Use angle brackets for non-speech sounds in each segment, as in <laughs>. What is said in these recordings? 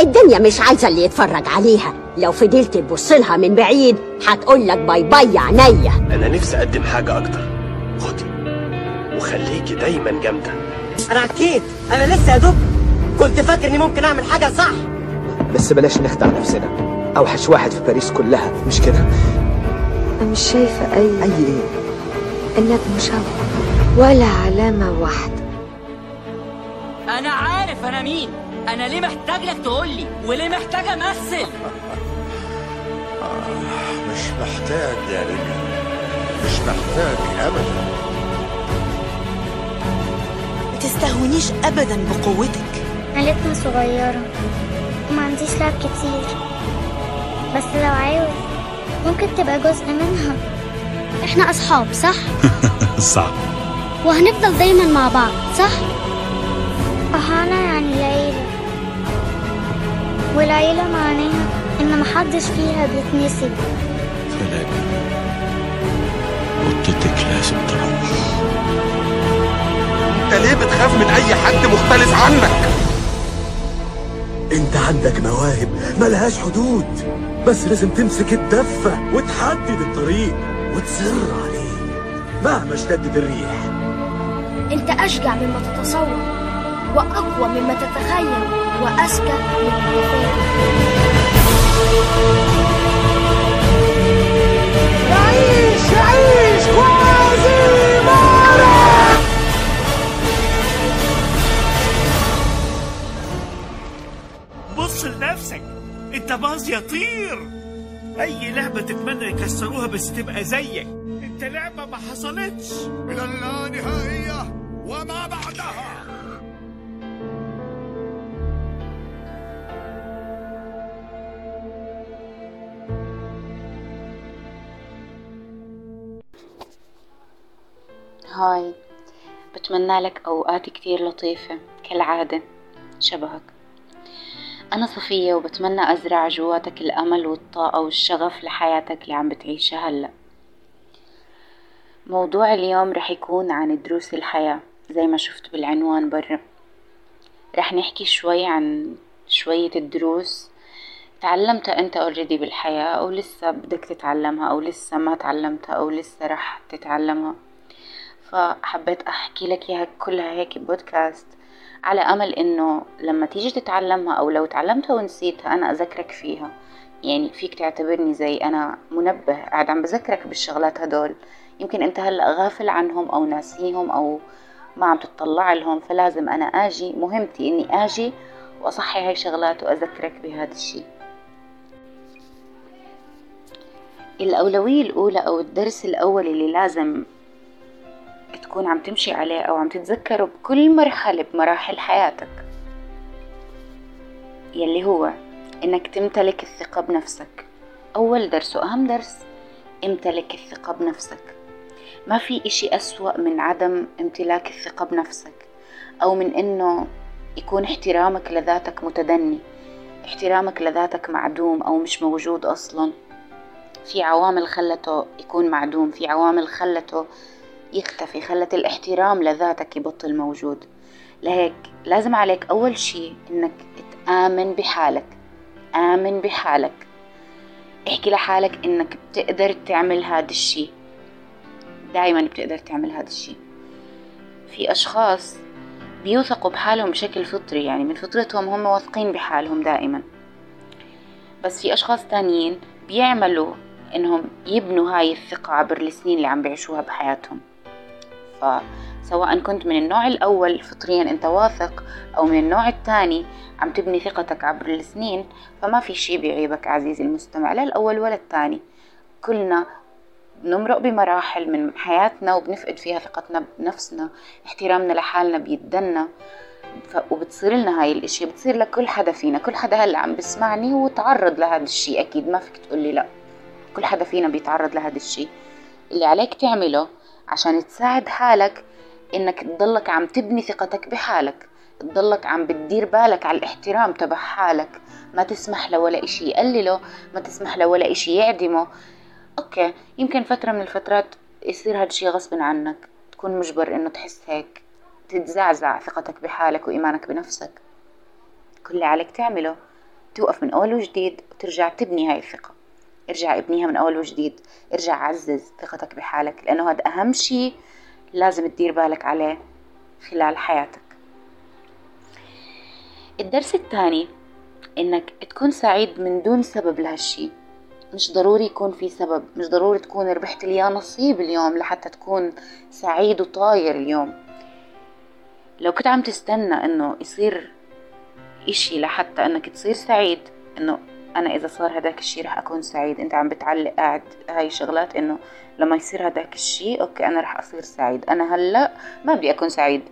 الدنيا مش عايزة اللي يتفرج عليها. لو فضلت تبص لها من بعيد هتقول لك bye bye يا عينيا. أنا نفسي أقدم حاجة أكتر. خدي. وخليكي دايما جامدة. أنا عكيت أنا لسه يا دوب كنت فاكر إني ممكن أعمل حاجة صح. بس بلاش نخدع نفسنا. أوحش واحد في باريس كلها. مش كده؟ أنا مش شايفة أي أي إيه؟ إنك مشوه ولا علامة واحدة. أنا عارف أنا مين. أنا ليه محتاج لك تقولي؟ وليه محتاج أمثل؟ مش محتاج يا رجل مش محتاج ابدا. ما تستهونيش ابدا بقوتك. عيلتنا صغيرة وما عنديش لعب كتير. بس لو عاوز ممكن تبقى جزء منها. إحنا أصحاب صح؟ <laughs> صح. وهنفضل دايما مع بعض صح؟ أهانا يعني العيلة. والعيلة معناها إن محدش فيها بيتنسي. سلام قطتك لازم تروح أنت ليه بتخاف من أي حد مختلف عنك؟ أنت عندك مواهب ملهاش حدود بس لازم تمسك الدفة وتحدد الطريق وتصر عليه مهما اشتدت الريح أنت أشجع مما تتصور وأقوى مما تتخيل. وأذكى مما تتخيل عيش عيش وعزيمة بص لنفسك انت باظ يطير. أي لعبة تتمنى يكسروها بس تبقى زيك. انت لعبة ما حصلتش. إلى اللانهائيه وما بعدها. هاي. بتمنى لك أوقات كتير لطيفة كالعادة. شبهك. أنا صفية وبتمنى أزرع جواتك الأمل والطاقة والشغف لحياتك اللي عم بتعيشها هلأ. موضوع اليوم رح يكون عن دروس الحياة زي ما شفت بالعنوان برا. رح نحكي شوي عن شوية الدروس. تعلمتها أنت اوريدي بالحياة أو لسه بدك تتعلمها أو لسه ما تعلمتها أو لسه رح تتعلمها. فحبيت أحكي لك إياها كلها هيك بودكاست على أمل إنه لما تيجي تتعلمها أو لو تعلمتها ونسيتها أنا أذكرك فيها. يعني فيك تعتبرني زي أنا منبه قاعد عم بذكرك بالشغلات هدول. يمكن أنت هلأ غافل عنهم أو ناسيهم أو ما عم تطلع لهم فلازم أنا آجي مهمتي إني آجي وأصحي هاي شغلات وأذكرك بهذا الشي. الأولوية الأولى أو الدرس الأول اللي لازم تكون عم تمشي عليه أو عم تتذكره بكل مرحلة بمراحل حياتك. يلي هو إنك تمتلك الثقة بنفسك. أول درس وأهم درس امتلك الثقة بنفسك. ما في إشي أسوأ من عدم امتلاك الثقة بنفسك أو من إنه يكون احترامك لذاتك متدني احترامك لذاتك معدوم أو مش موجود أصلا. في عوامل خلته يكون معدوم في عوامل خلته يختفي خلت الاحترام لذاتك يبطل موجود. لهيك لازم عليك أول شي إنك تآمن بحالك. آمن بحالك. احكي لحالك إنك بتقدر تعمل هذا الشي. دايما بتقدر تعمل هذا الشي. في أشخاص بيوثقوا بحالهم بشكل فطري يعني من فطرتهم هم واثقين بحالهم دائما بس في أشخاص تانيين بيعملوا إنهم يبنوا هاي الثقة عبر السنين اللي عم بيعيشوها بحياتهم. فسواء كنت من النوع الأول فطريا أنت واثق أو من النوع الثاني عم تبني ثقتك عبر السنين فما في شي بيعيبك عزيزي المستمع لا الأول ولا الثاني. كلنا بنمرق بمراحل من حياتنا وبنفقد فيها ثقتنا بنفسنا احترامنا لحالنا بيتدنى. وبتصير لنا هاي الإشي بتصير لكل حدا فينا. كل حدا هلأ عم بسمعني هو تعرض لهذا الشي أكيد ما فيك تقولي لأ. كل حدا فينا بيتعرض لهذا الشي. اللي عليك تعمله عشان تساعد حالك إنك تضلك عم تبني ثقتك بحالك تضلك عم بتدير بالك على الاحترام تبع حالك. ما تسمح لولا إشي يقلله ما تسمح لولا إشي يعدمه. okay يمكن فترة من الفترات يصير هاد الشي غصب عنك. تكون مجبر إنه تحس هيك تتزعزع ثقتك بحالك وإيمانك بنفسك. كل اللي عليك تعمله توقف من أول وجديد وترجع تبني هاي الثقة. ارجع ابنيها من أول وجديد. ارجع عزز ثقتك بحالك لأنه هذا أهم شي لازم تدير بالك عليه خلال حياتك. الدرس الثاني إنك تكون سعيد من دون سبب لهالشي. مش ضروري يكون في سبب مش ضروري تكون ربحت لي نصيب اليوم لحتى تكون سعيد وطاير اليوم. لو كنت عم تستنى إنه يصير إشي لحتى إنك تصير سعيد إنه أنا إذا صار هداك الشي رح أكون سعيد. أنت عم بتعلق قاعد هاي شغلات إنه لما يصير هداك الشي okay أنا رح أصير سعيد. أنا هلأ ما بدي أكون سعيد.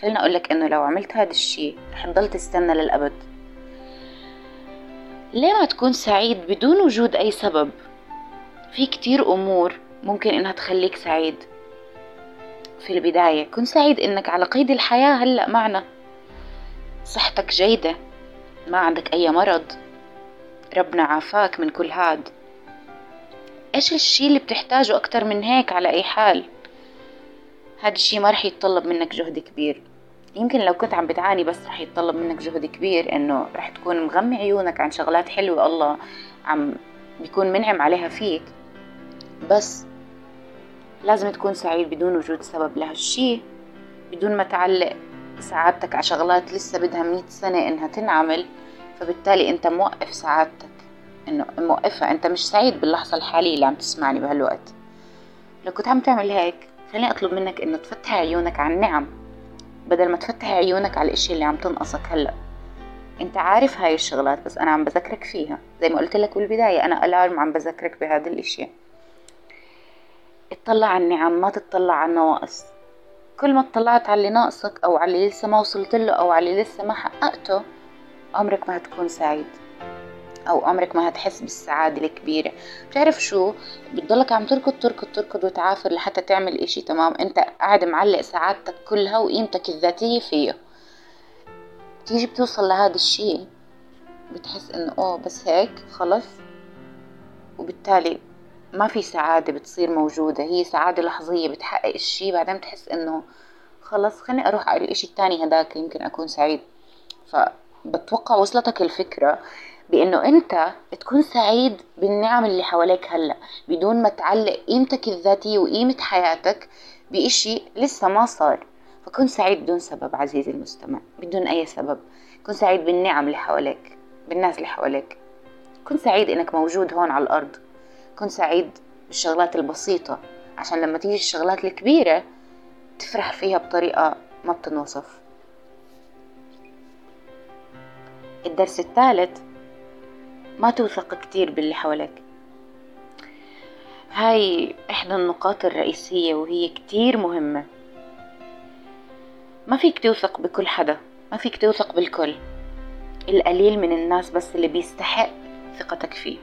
خليني أقول لك إنه لو عملت هذا الشي رح تضل تستنى للأبد. ليه ما تكون سعيد بدون وجود أي سبب؟ في كتير أمور ممكن إنها تخليك سعيد. في البداية كن سعيد إنك على قيد الحياة هلأ معنا. صحتك جيدة ما عندك أي مرض. ربنا عافاك من كل هاد. إيش الشي اللي بتحتاجه أكتر من هيك على أي حال؟ هاد الشي ما رح يتطلب منك جهد كبير. يمكن لو كنت عم بتعاني بس رح يتطلب منك جهد كبير إنه رح تكون مغمي عيونك عن شغلات حلوة الله عم بيكون منعم عليها فيك. بس لازم تكون سعيد بدون وجود سبب. لهالشي بدون ما تعلق سعادتك على شغلات لسه بدها مئة سنة إنها تنعمل فبالتالي أنت موقف سعادتك. إنه موقفها. أنت مش سعيد باللحظة الحالية اللي عم تسمعني بهالوقت. لو كنت عم تعمل هيك خليني أطلب منك إنه تفتح عيونك على النعم. بدل ما تفتح عيونك على الأشياء اللي عم تنقصك هلأ. أنت عارف هاي الشغلات بس أنا عم بذكرك فيها. زي ما قلت لك بالبداية أنا الارم عم بذكرك بهذه الاشياء اطلع على النعم ما تطلع على النواقص. كل ما اطلعت على اللي ناقصك أو على اللي لسه ما وصلت له أو على اللي لسه ما حققته عمرك ما هتكون سعيد. أو عمرك ما هتحس بالسعادة الكبيرة. بتعرف شو؟ بتضلك عم تركض تركض تركض وتعافر لحتى تعمل إشي تمام؟ أنت قاعد معلق سعادتك كلها وقيمتك الذاتية فيه تيجي بتوصل لهذا الشي بتحس إنه أوه بس هيك خلص؟ وبالتالي ما في سعادة بتصير موجودة. هي سعادة لحظية بتحقق الشي بعدين بتحس إنه خلص خليني أروح على الإشي التاني هداك يمكن أكون سعيد. فبتوقع وصلتك الفكرة بإنه أنت تكون سعيد بالنعم اللي حواليك هلأ بدون ما تعلق قيمتك الذاتية وقيمة حياتك بإشي لسه ما صار. فكن سعيد بدون سبب عزيزي المستمع بدون أي سبب. كن سعيد بالنعم اللي حواليك بالناس اللي حواليك. كن سعيد إنك موجود هون على الأرض. كن سعيد بالشغلات البسيطة عشان لما تيجي الشغلات الكبيرة تفرح فيها بطريقة ما بتنوصف. الدرس الثالث. ما توثق كتير باللي حواليك هاي إحدى النقاط الرئيسية وهي كتير مهمة. ما فيك توثق بكل حدا ما فيك توثق بالكل. القليل من الناس بس اللي بيستحق ثقتك فيه.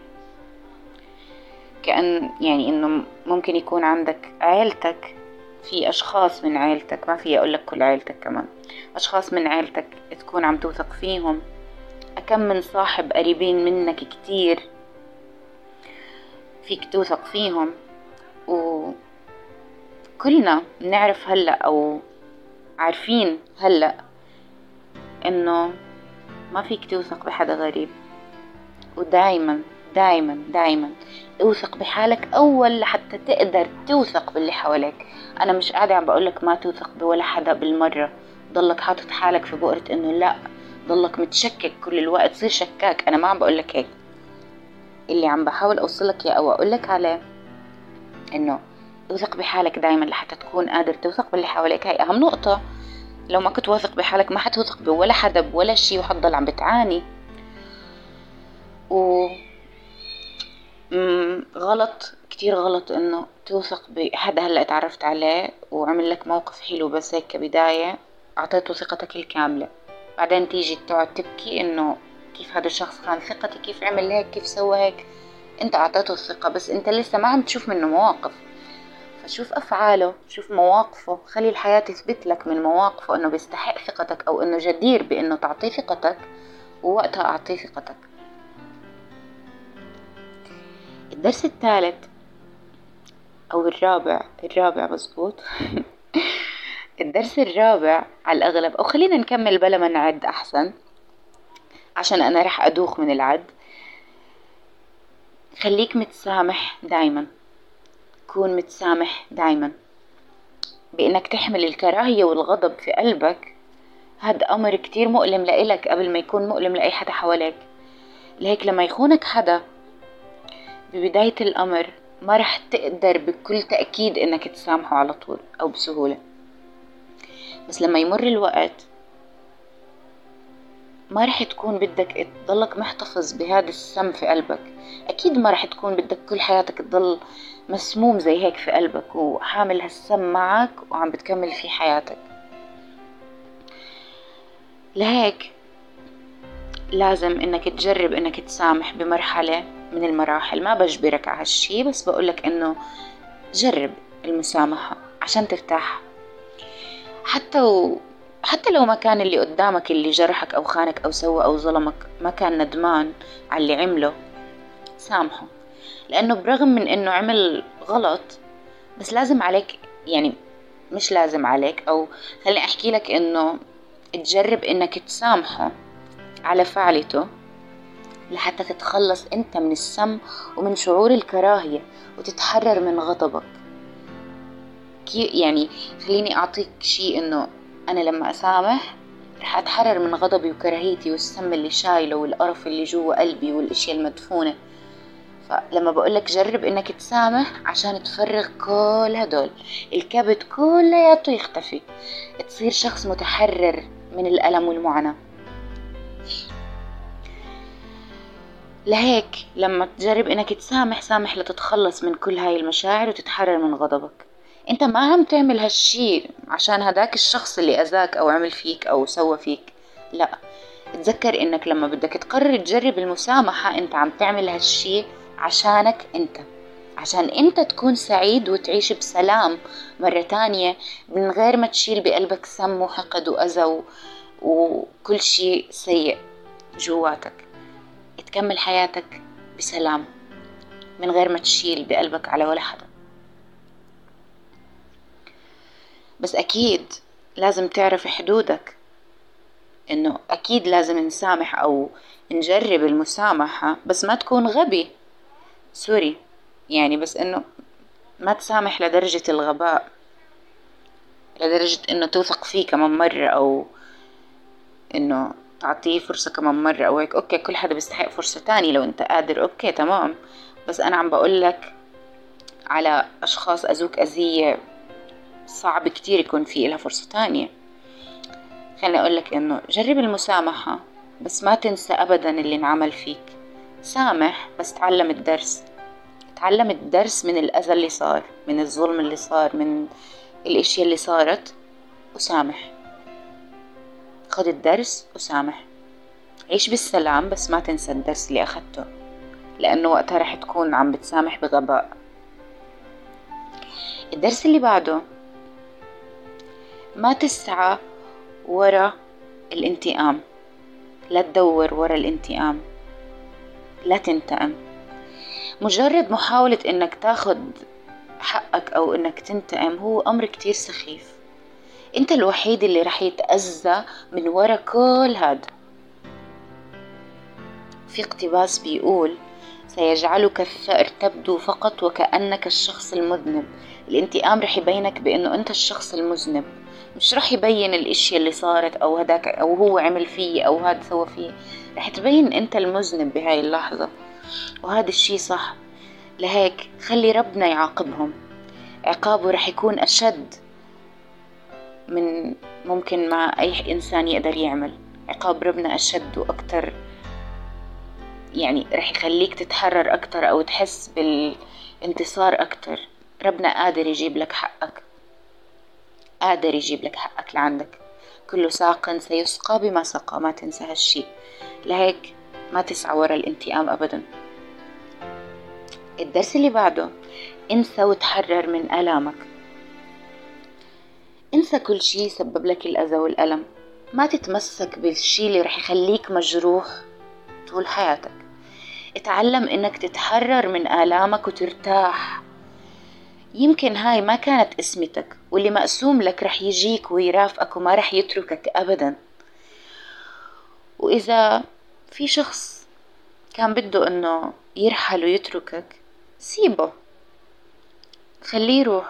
كأن يعني إنه ممكن يكون عندك عيلتك في أشخاص من عيلتك ما في أقول لك كل عيلتك كمان. أشخاص من عيلتك تكون عم توثق فيهم. أكم من صاحب قريبين منك كتير فيك توثق فيهم وكلنا بنعرف هلأ أو عارفين هلأ إنه ما فيك توثق بحدا غريب. ودايما دايما دايما اوثق بحالك أول لحتى تقدر توثق باللي حواليك. أنا مش قاعدة عم بقولك ما توثق بولا حدا بالمرة ضلك حاطط حالك في بؤرة إنه لأ. ضلك متشكك كل الوقت صير شكاك. أنا ما عم بقولك هيك. اللي عم بحاول أوصلك يا أو أقولك عليه إنه اوثق بحالك دايما لحتى تكون قادر توثق باللي حواليك. هاي أهم نقطة. لو ما كنت واثق بحالك ما حتوثق بولا حدا بولا شي وحتضل عم بتعاني. و غلط كتير غلط إنه توثق بحدا هلأ تعرفت عليه وعمل لك موقف حلو بس هيك كبداية أعطيته ثقتك الكاملة. بعدين تيجي تقعد تبكي إنه كيف هذا الشخص خان ثقتي كيف عمل هيك كيف سوى هيك؟ أنت أعطيته الثقة بس أنت لسه ما عم تشوف منه مواقف. فشوف أفعاله شوف مواقفه خلي الحياة تثبت لك من مواقفه إنه بيستحق ثقتك أو إنه جدير بإنه تعطيه ثقتك ووقتها أعطيه ثقتك. الدرس الثالث أو الرابع الرابع مزبوط. <laughs> الدرس الرابع على الأغلب أو خلينا نكمل بلا ما نعد أحسن عشان أنا رح أدوخ من العد. خليك متسامح دايما. كون متسامح دايما. بإنك تحمل الكراهية والغضب في قلبك هاد أمر كتير مؤلم لإلك قبل ما يكون مؤلم لأي حدا حواليك. لهيك لما يخونك حدا ببداية الأمر ما رح تقدر بكل تأكيد إنك تسامحه على طول أو بسهولة. بس لما يمر الوقت ما رح تكون بدك تضلك محتفظ بهذا السم في قلبك. أكيد ما رح تكون بدك كل حياتك تضل مسموم زي هيك في قلبك وحامل هالسم معك وعم بتكمل في حياتك. لهيك لازم إنك تجرب إنك تسامح بمرحلة من المراحل. ما بجبرك على هالشي بس بقولك إنه جرب المسامحة عشان ترتاح. حتى و... حتى لو ما كان اللي قدامك اللي جرحك أو خانك أو سوى أو ظلمك ما كان ندمان على اللي عمله سامحه. لأنه برغم من إنه عمل غلط بس لازم عليك يعني مش لازم عليك. أو خليني أحكي لك إنه تجرب إنك تسامحه على فعلته لحتى تتخلص أنت من السم ومن شعور الكراهية وتتحرر من غضبك. كي يعني خليني أعطيك شيء إنه أنا لما أسامح رح أتحرر من غضبي وكراهيتي والسم اللي شايله والقرف اللي جوا قلبي والأشياء المدفونة. فلما بقولك جرب إنك تسامح عشان تفرغ كل هدول الكبت كلياته يختفي. تصير شخص متحرر من الألم والمعاناة. لهيك لما تجرب إنك تسامح سامح لتتخلص من كل هاي المشاعر وتتحرر من غضبك. أنت ما عم تعمل هالشي عشان هداك الشخص اللي أذاك أو عمل فيك أو سوى فيك. لا تذكر إنك لما بدك تقرر تجرب المسامحة أنت عم تعمل هالشي عشانك أنت. عشان أنت تكون سعيد وتعيش بسلام مرة تانية من غير ما تشيل بقلبك سم وحقد وأذى وكل شي سيء جواتك. تكمل حياتك بسلام من غير ما تشيل بقلبك على ولا حدا. بس أكيد لازم تعرف حدودك. إنه أكيد لازم نسامح أو نجرب المسامحة بس ما تكون غبي. sorry. يعني بس إنه ما تسامح لدرجة الغباء. لدرجة إنه توثق فيه كمان مرة أو إنه تعطيه فرصة كمان مرة أو هيك. okay كل حدا بيستحق فرصة تانية لو أنت قادر. okay تمام. بس أنا عم بقولك على أشخاص أذوك أذية صعب كتير يكون في لها فرصة تانية. خليني أقول لك إنه جرب المسامحة بس ما تنسى أبدا اللي انعمل فيك. سامح بس تعلم الدرس. تعلم الدرس من الأذى اللي صار من الظلم اللي صار من الأشياء اللي صارت وسامح. خد الدرس وسامح. عيش بالسلام بس ما تنسى الدرس اللي أخدته لأنه وقتها رح تكون عم بتسامح بغباء. الدرس اللي بعده ما تسعى ورا الانتقام. لا تدور ورا الانتقام. لا تنتقم. مجرد محاولة إنك تاخد حقك أو إنك تنتقم هو أمر كتير سخيف. أنت الوحيد اللي رح يتأذى من ورا كل هذا في اقتباس بيقول سيجعلك الثأر تبدو فقط وكأنك الشخص المذنب. الانتقام رح يبينك بأنه أنت الشخص المذنب. مش رح يبين الاشياء اللي صارت أو هداك أو هو عمل فيه أو هذا سوى فيه. رح تبين أنت المذنب بهاي اللحظة. وهذا الشي صح. لهيك خلي ربنا يعاقبهم. عقابه رح يكون أشد من ممكن ما أي إنسان يقدر يعمل. عقاب ربنا أشد وأكتر. يعني رح يخليك تتحرر أكتر أو تحس بالانتصار أكتر. ربنا قادر يجيب لك حقك. قادر يجيب لك حقك لعندك. كل ساق سيسقى بما سقى ما تنسى هالشي. لهيك ما تسعى ورا الانتقام أبدا. الدرس اللي بعده انسى وتحرر من آلامك. انسى كل شي سبب لك الأذى والألم. ما تتمسك بالشي اللي رح يخليك مجروح طول حياتك. اتعلم إنك تتحرر من آلامك وترتاح. يمكن هاي ما كانت اسمتك واللي مقسوم لك رح يجيك ويرافقك وما رح يتركك أبدا. وإذا في شخص كان بده إنه يرحل ويتركك سيبه. خليه يروح.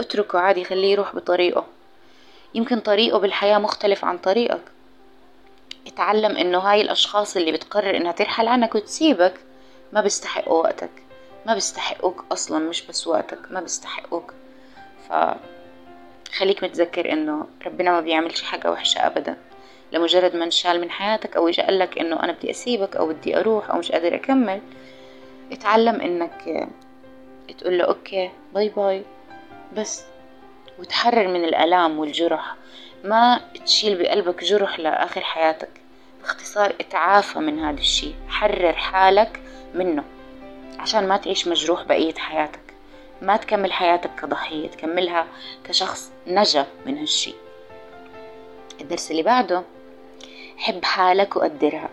اتركه عادي خليه يروح بطريقه. يمكن طريقه بالحياة مختلف عن طريقك. اتعلم إنه هاي الأشخاص اللي بتقرر إنها ترحل عنك وتسيبك ما بيستحقوا وقتك. ما بيستحقوك أصلا مش بس وقتك ما بيستحقوك. ف خليك متذكر إنه ربنا ما بيعملش حاجة وحشة ابدا. لمجرد ما انشال من حياتك أو اجى قالك إنه أنا بدي أسيبك أو بدي أروح أو مش قادر أكمل اتعلم إنك تقول له okay bye bye بس. وتحرر من الألام والجرح. ما تشيل بقلبك جرح لآخر حياتك. باختصار اتعافى من هذا الشي حرر حالك منه. عشان ما تعيش مجروح بقية حياتك. ما تكمل حياتك كضحية تكملها كشخص نجا من هالشي. الدرس اللي بعده حب حالك وقدرها.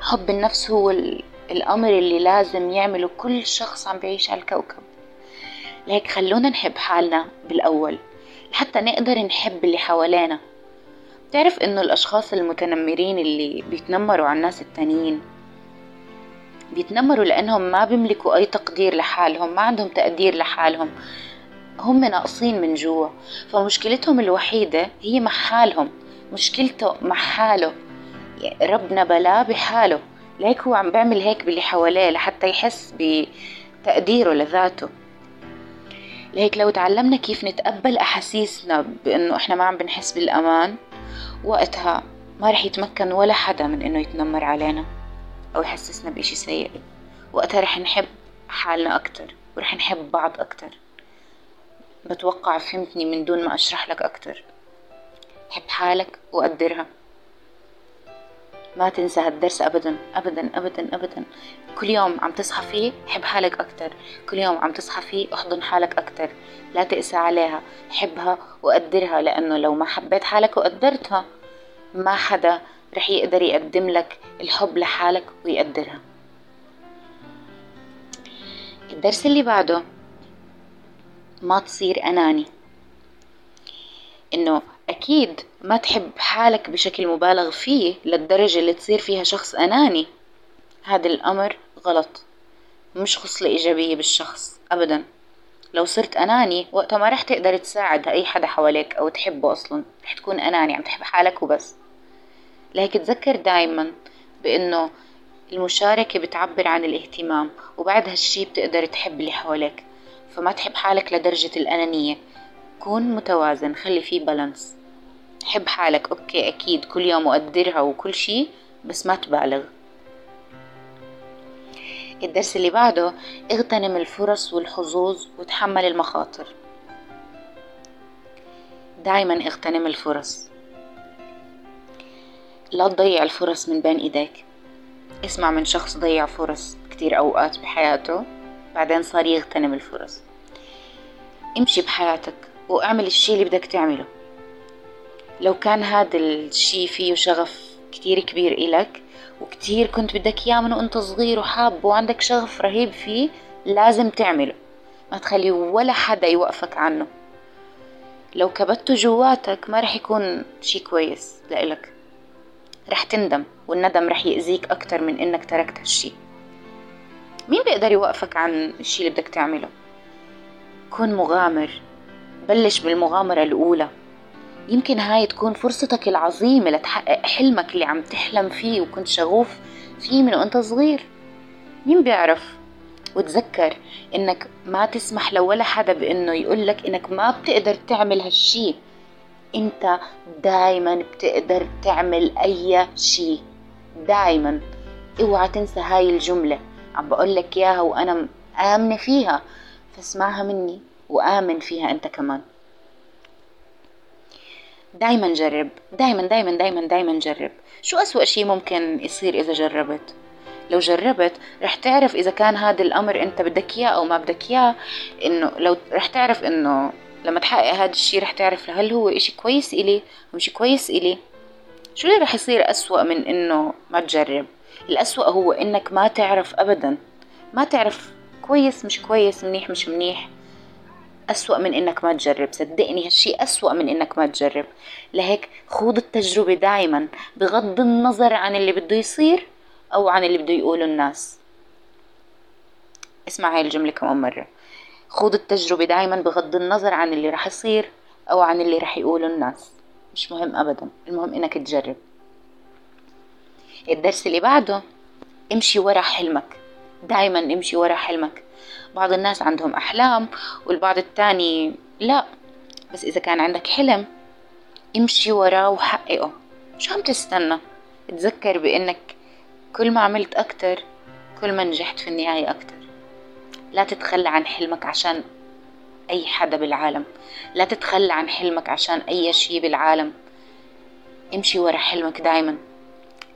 حب النفس هو الأمر اللي لازم يعمله كل شخص عم بيعيش على الكوكب لهيك خلونا نحب حالنا بالأول لحتى نقدر نحب اللي حوالينا. بتعرف إنه الأشخاص المتنمرين اللي بيتنمروا على الناس التانيين بيتنمروا لأنهم ما بيملكوا أي تقدير لحالهم ما عندهم تقدير لحالهم. هم ناقصين من جوا. فمشكلتهم الوحيدة هي مع حالهم مشكلته مع حاله ربنا بلاه بحاله. لهيك هو عم بيعمل هيك باللي حواليه لحتى يحس بتقديره لذاته. لهيك لو تعلمنا كيف نتقبل أحاسيسنا بأنه إحنا ما عم بنحس بالأمان وقتها ما رح يتمكن ولا حدا من إنه يتنمر علينا. أو يحسسنا بإشي سيء. وقتها رح نحب حالنا أكتر ورح نحب بعض أكتر. بتوقع فهمتني من دون ما أشرح لك أكتر. حب حالك وقدرها ما تنسى هالدرس أبدا أبدا أبدا أبدا. كل يوم عم تصحى فيه حب حالك أكتر. كل يوم عم تصحى فيه أحضن حالك أكتر. لا تقسى عليها حبها وقدرها لأنه لو ما حبيت حالك وقدرتها ما حدا رح يقدر يقدم لك الحب لحالك ويقدرها. الدرس اللي بعده ما تصير أناني. إنه أكيد ما تحب حالك بشكل مبالغ فيه للدرجة اللي تصير فيها شخص أناني. هذا الأمر غلط. مش خصلة إيجابية بالشخص أبدا. لو صرت أناني وقتها ما رح تقدر تساعد أي حدا حواليك أو تحبه أصلا. رح تكون أناني عم تحب حالك وبس. لهيك تذكر دايما بأنه المشاركة بتعبر عن الاهتمام وبعد هالشي بتقدر تحب اللي حواليك فما تحب حالك لدرجة الأنانية. كون متوازن خلي فيه بالانس حب حالك أوكي أكيد كل يوم وقدرها وكل شي بس ما تبالغ. الدرس اللي بعده اغتنم الفرص والحظوظ وتحمل المخاطر. دايما اغتنم الفرص. لا تضيع الفرص من بين إيديك. اسمع من شخص ضيع فرص كتير أوقات بحياته بعدين صار يغتنم الفرص. امشي بحياتك واعمل الشي اللي بدك تعمله. لو كان هذا الشي فيه شغف كتير كبير إلك وكتير كنت بدك إياه من وأنت صغير وحاب وعندك شغف رهيب فيه لازم تعمله. ما تخلي ولا حدا يوقفك عنه. لو كبته جواتك ما رح يكون شي كويس لإلك. رح تندم والندم رح يأذيك أكتر من إنك تركت هالشي. مين بيقدر يوقفك عن الشي اللي بدك تعمله؟ كن مغامر. بلش بالمغامرة الأولى. يمكن هاي تكون فرصتك العظيمة لتحقق حلمك اللي عم تحلم فيه وكنت شغوف فيه من وأنت صغير. مين بيعرف؟ وتذكر إنك ما تسمح لولا حدا بإنه يقولك إنك ما بتقدر تعمل هالشي. أنت دايما بتقدر تعمل أي شي دايما. اوعى تنسى هاي الجملة. عم بقولك إياها وأنا آمنة فيها. فاسمعها مني وآمن فيها أنت كمان. دايما جرب. دايما دايما دايما دايما جرب. شو أسوأ شي ممكن يصير إذا جربت؟ لو جربت رح تعرف إذا كان هذا الأمر أنت بدك إياه أو ما بدك إياه. إنه لو رح تعرف إنه لما تحقق هذا الشي رح تعرف هل هو إشي كويس إلي أو مش كويس إلي. شو اللي رح يصير أسوأ من إنه ما تجرب؟ الأسوأ هو إنك ما تعرف أبدا. ما تعرف كويس مش كويس منيح مش منيح. أسوأ من إنك ما تجرب. صدقني هالشي أسوأ من إنك ما تجرب. لهيك خوض التجربة دايما بغض النظر عن اللي بده يصير أو عن اللي بده يقوله الناس. اسمع هاي الجملة كمان مرة. خوض التجربة دايما بغض النظر عن اللي رح يصير أو عن اللي رح يقوله الناس. مش مهم أبدا. المهم إنك تجرب. الدرس اللي بعده امشي ورا حلمك. دايما امشي ورا حلمك. بعض الناس عندهم أحلام والبعض التاني لا. بس إذا كان عندك حلم امشي وراه وحققه. شو عم تستنى؟ تذكر بأنك كل ما عملت أكتر كل ما نجحت في النهاية أكتر. لا تتخلى عن حلمك عشان أي حدا بالعالم. لا تتخلى عن حلمك عشان أي شي بالعالم. امشي ورا حلمك دايما.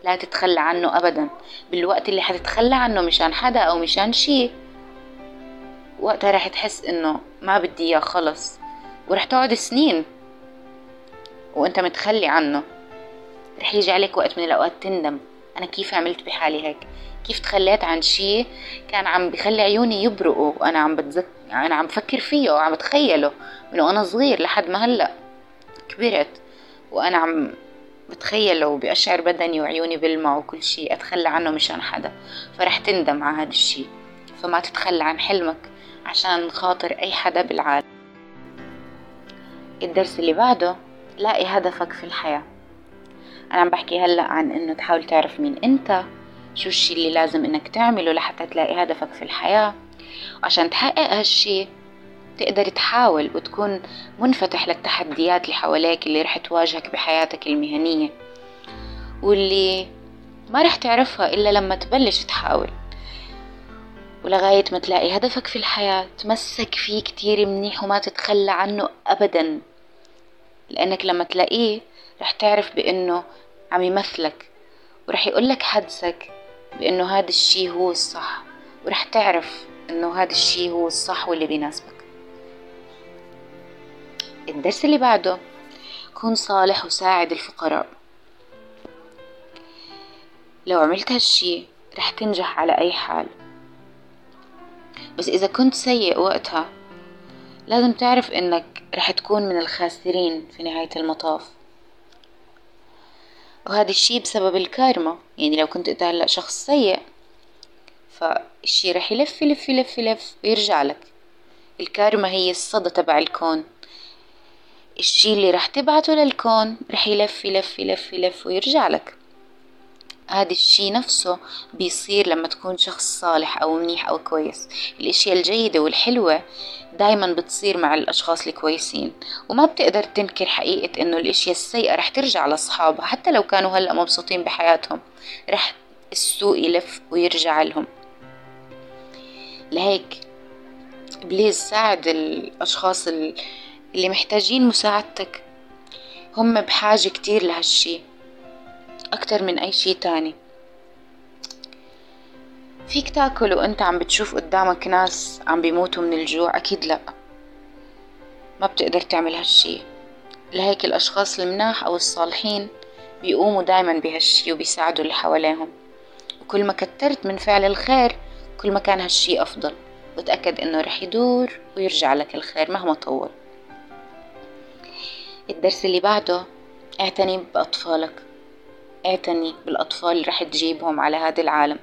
لا تتخلى عنه أبدا. بالوقت اللي حتتخلى عنه مشان حدا أو مشان شي وقتها رح تحس إنه ما بدي إياه خلص. ورح تقعد سنين وأنت متخلي عنه. رح يجي عليك وقت من الأوقات تندم. أنا كيف عملت بحالي هيك؟ كيف تخليت عن شي كان عم بخلي عيوني يبرقوا؟ وأنا عم بتذكر أنا عم بفكر فيه وعم بتخيله من وأنا صغير لحد ما هلأ كبرت وأنا عم بتخيله وبأشعر بدني وعيوني بلمع وكل شي أتخلى عنه مشان حدا فرح تندم على هذا الشي. فما تتخلى عن حلمك عشان خاطر أي حدا بالعالم. الدرس اللي بعده لاقي هدفك في الحياة. أنا عم بحكي هلأ عن إنه تحاول تعرف مين أنت شو الشي اللي لازم إنك تعمله لحتى تلاقي هدفك في الحياة. وعشان تحقق هالشي تقدر تحاول وتكون منفتح للتحديات اللي حواليك اللي رح تواجهك بحياتك المهنية واللي ما رح تعرفها إلا لما تبلش تحاول. ولغاية ما تلاقي هدفك في الحياة تمسك فيه كتير منيح وما تتخلى عنه أبدا. لأنك لما تلاقيه رح تعرف بأنه عم يمثلك. ورح يقولك حدسك بأنه هذا الشي هو الصح. ورح تعرف أنه هذا الشي هو الصح واللي بيناسبك. الدرس اللي بعده كن صالح وساعد الفقراء. لو عملت هالشي رح تنجح على أي حال. بس إذا كنت سيء وقتها لازم تعرف إنك رح تكون من الخاسرين في نهاية المطاف. وهذا الشي بسبب الكارما. يعني لو كنت انت هلا شخص سيء فالشي رح يلف يلف يلف يلف ويرجع لك. الكارما هي الصدى تبع الكون. الشي اللي رح تبعته للكون رح يلف يلف يلف يلف ويرجع لك. هذا الشي نفسه بيصير لما تكون شخص صالح أو منيح أو كويس. الأشياء الجيدة والحلوة دايما بتصير مع الأشخاص الكويسين. وما بتقدر تنكر حقيقة إنه الأشياء السيئة رح ترجع لأصحابها حتى لو كانوا هلأ مبسوطين بحياتهم. رح السوء يلف ويرجع لهم. لهيك بليز ساعد الأشخاص اللي محتاجين مساعدتك. هم بحاجة كتير لهالشي. أكتر من أي شي تاني. فيك تاكل وأنت عم بتشوف قدامك ناس عم بيموتوا من الجوع؟ أكيد لأ. ما بتقدر تعمل هالشي لهيك الأشخاص المناح أو الصالحين بيقوموا دايما بهالشي وبيساعدوا اللي حواليهم. وكل ما كترت من فعل الخير كل ما كان هالشي أفضل. وتأكد إنه رح يدور ويرجع لك الخير مهما طول. الدرس اللي بعده اعتني بأطفالك. اعتني بالأطفال اللي رح تجيبهم على هذا العالم.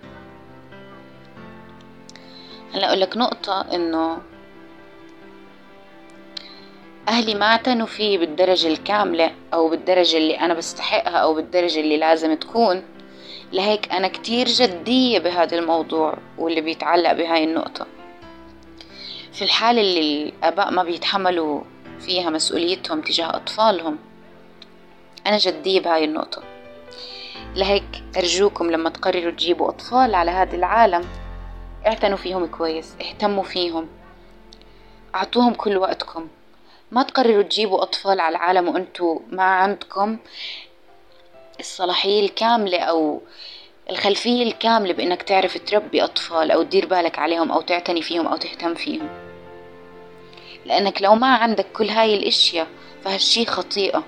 هلأ أقول لك نقطة إنه أهلي ما اعتنوا فيه بالدرجة الكاملة أو بالدرجة اللي أنا بستحقها أو بالدرجة اللي لازم تكون. لهيك أنا كتير جدية بهذا الموضوع واللي بيتعلق بهاي النقطة. في الحالة اللي الآباء ما بيتحملوا فيها مسؤوليتهم تجاه أطفالهم أنا جدية بهاي النقطة. لهيك أرجوكم لما تقرروا تجيبوا أطفال على هذا العالم اعتنوا فيهم كويس اهتموا فيهم. أعطوهم كل وقتكم. ما تقرروا تجيبوا أطفال على العالم وأنتوا ما عندكم. الصلاحية الكاملة أو الخلفية الكاملة بإنك تعرف تربي أطفال أو تدير بالك عليهم أو تعتني فيهم أو تهتم فيهم. لأنك لو ما عندك كل هاي الأشياء فهالشي خطيئة.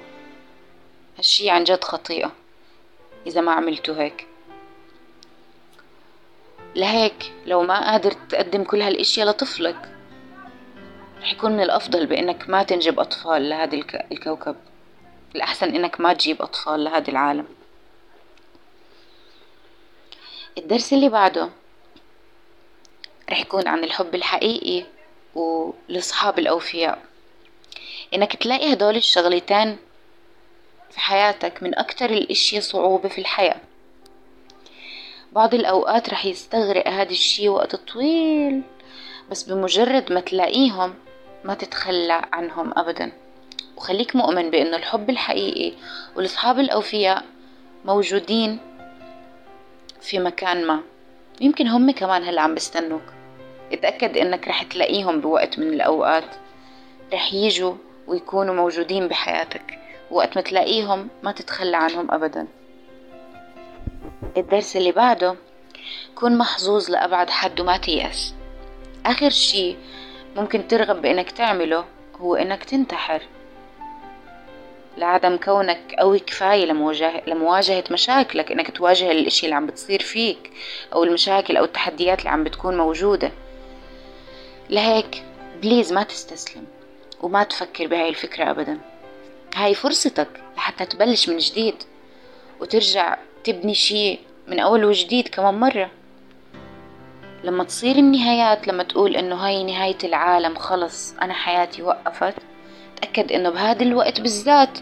هالشي عن جد خطيئة. إذا ما عملتوا هيك. لهيك لو ما قادر تقدم كل هالإشياء لطفلك رح يكون من الأفضل بإنك ما تنجب أطفال لهذا الك- الكوكب. الأحسن إنك ما تجيب أطفال لهذا العالم. الدرس اللي بعده رح يكون عن الحب الحقيقي والأصحاب الأوفياء. إنك تلاقي هدول الشغلتين في حياتك من أكتر الأشياء صعوبة في الحياة. بعض الأوقات رح يستغرق هذا الشي وقت طويل بس بمجرد ما تلاقيهم ما تتخلى عنهم أبدا. وخليك مؤمن بأنه الحب الحقيقي والأصحاب الأوفياء موجودين في مكان ما. يمكن هم كمان هلأ عم بستنوك. اتأكد إنك رح تلاقيهم بوقت من الأوقات رح يجوا ويكونوا موجودين بحياتك. وقت ما تلاقيهم ما تتخلى عنهم أبدا. الدرس اللي بعده كون محظوظ لأبعد حد وما تيأس. آخر شي ممكن ترغب بإنك تعمله هو إنك تنتحر. لعدم كونك قوي كفاية لمواجهة, لمواجهة مشاكلك إنك تواجه الإشي اللي عم بتصير فيك أو المشاكل أو التحديات اللي عم بتكون موجودة. لهيك بليز ما تستسلم وما تفكر بهاي الفكرة أبدا. هاي فرصتك لحتى تبلش من جديد وترجع تبني شي من أول وجديد كمان مرة. لما تصير النهايات لما تقول إنه هاي نهاية العالم خلص أنا حياتي وقفت تأكد إنه بهذا الوقت بالذات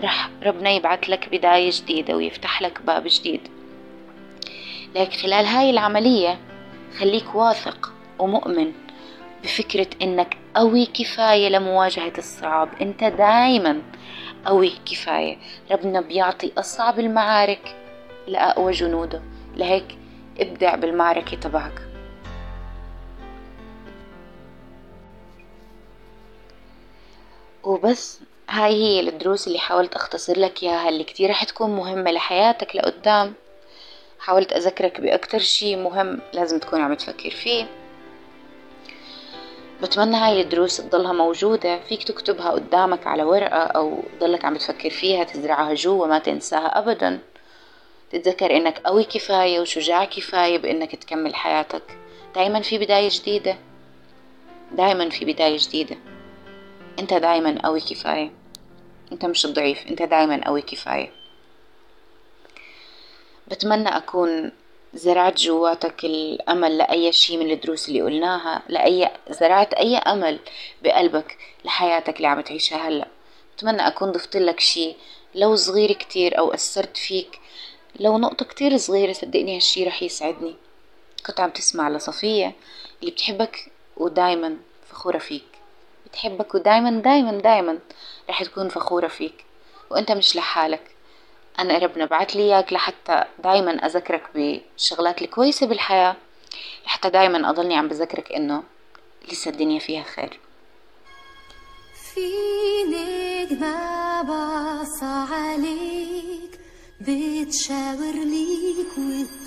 رح ربنا يبعث لك بداية جديدة ويفتح لك باب جديد. لك خلال هاي العملية خليك واثق ومؤمن بفكرة إنك قوي كفاية لمواجهة الصعاب. أنت دايما قوي كفاية. ربنا بيعطي أصعب المعارك لأقوى جنوده. لهيك ابدع بالمعركة تبعك. وبس هاي هي الدروس اللي حاولت أختصر لك إياها اللي كتير رح تكون مهمة لحياتك لقدام. حاولت أذكرك بأكتر شي مهم لازم تكون عم تفكر فيه. بتمنى هاي الدروس تضلها موجودة فيك تكتبها قدامك على ورقة أو تضلك عم تفكر فيها تزرعها جوا ما تنساها أبدا. تتذكر إنك قوي كفاية وشجاع كفاية بإنك تكمل حياتك. دايما في بداية جديدة. دايما في بداية جديدة. أنت دايما قوي كفاية. أنت مش ضعيف أنت دايما قوي كفاية. بتمنى أكون زرعت جواتك الأمل لأي شي من الدروس اللي قلناها لأي زرعت أي أمل بقلبك لحياتك اللي عم تعيشها هلأ. بتمنى أكون ضفت لك شي لو صغير كتير أو أثرت فيك لو نقطة كتير صغيرة صدقني هالشي رح يسعدني. كنت عم تسمع لصفية اللي بتحبك ودايما فخورة فيك. بتحبك ودايما دايما دايما رح تكون فخورة فيك. وأنت مش لحالك. أنا ربنا بعت لي إياك لحتى دايما أذكرك بالشغلات الكويسة بالحياة لحتى دايما أضلني عم بذكرك إنه لسه الدنيا فيها خير. في نجمة باصة عليك بتشاور ليك وتقول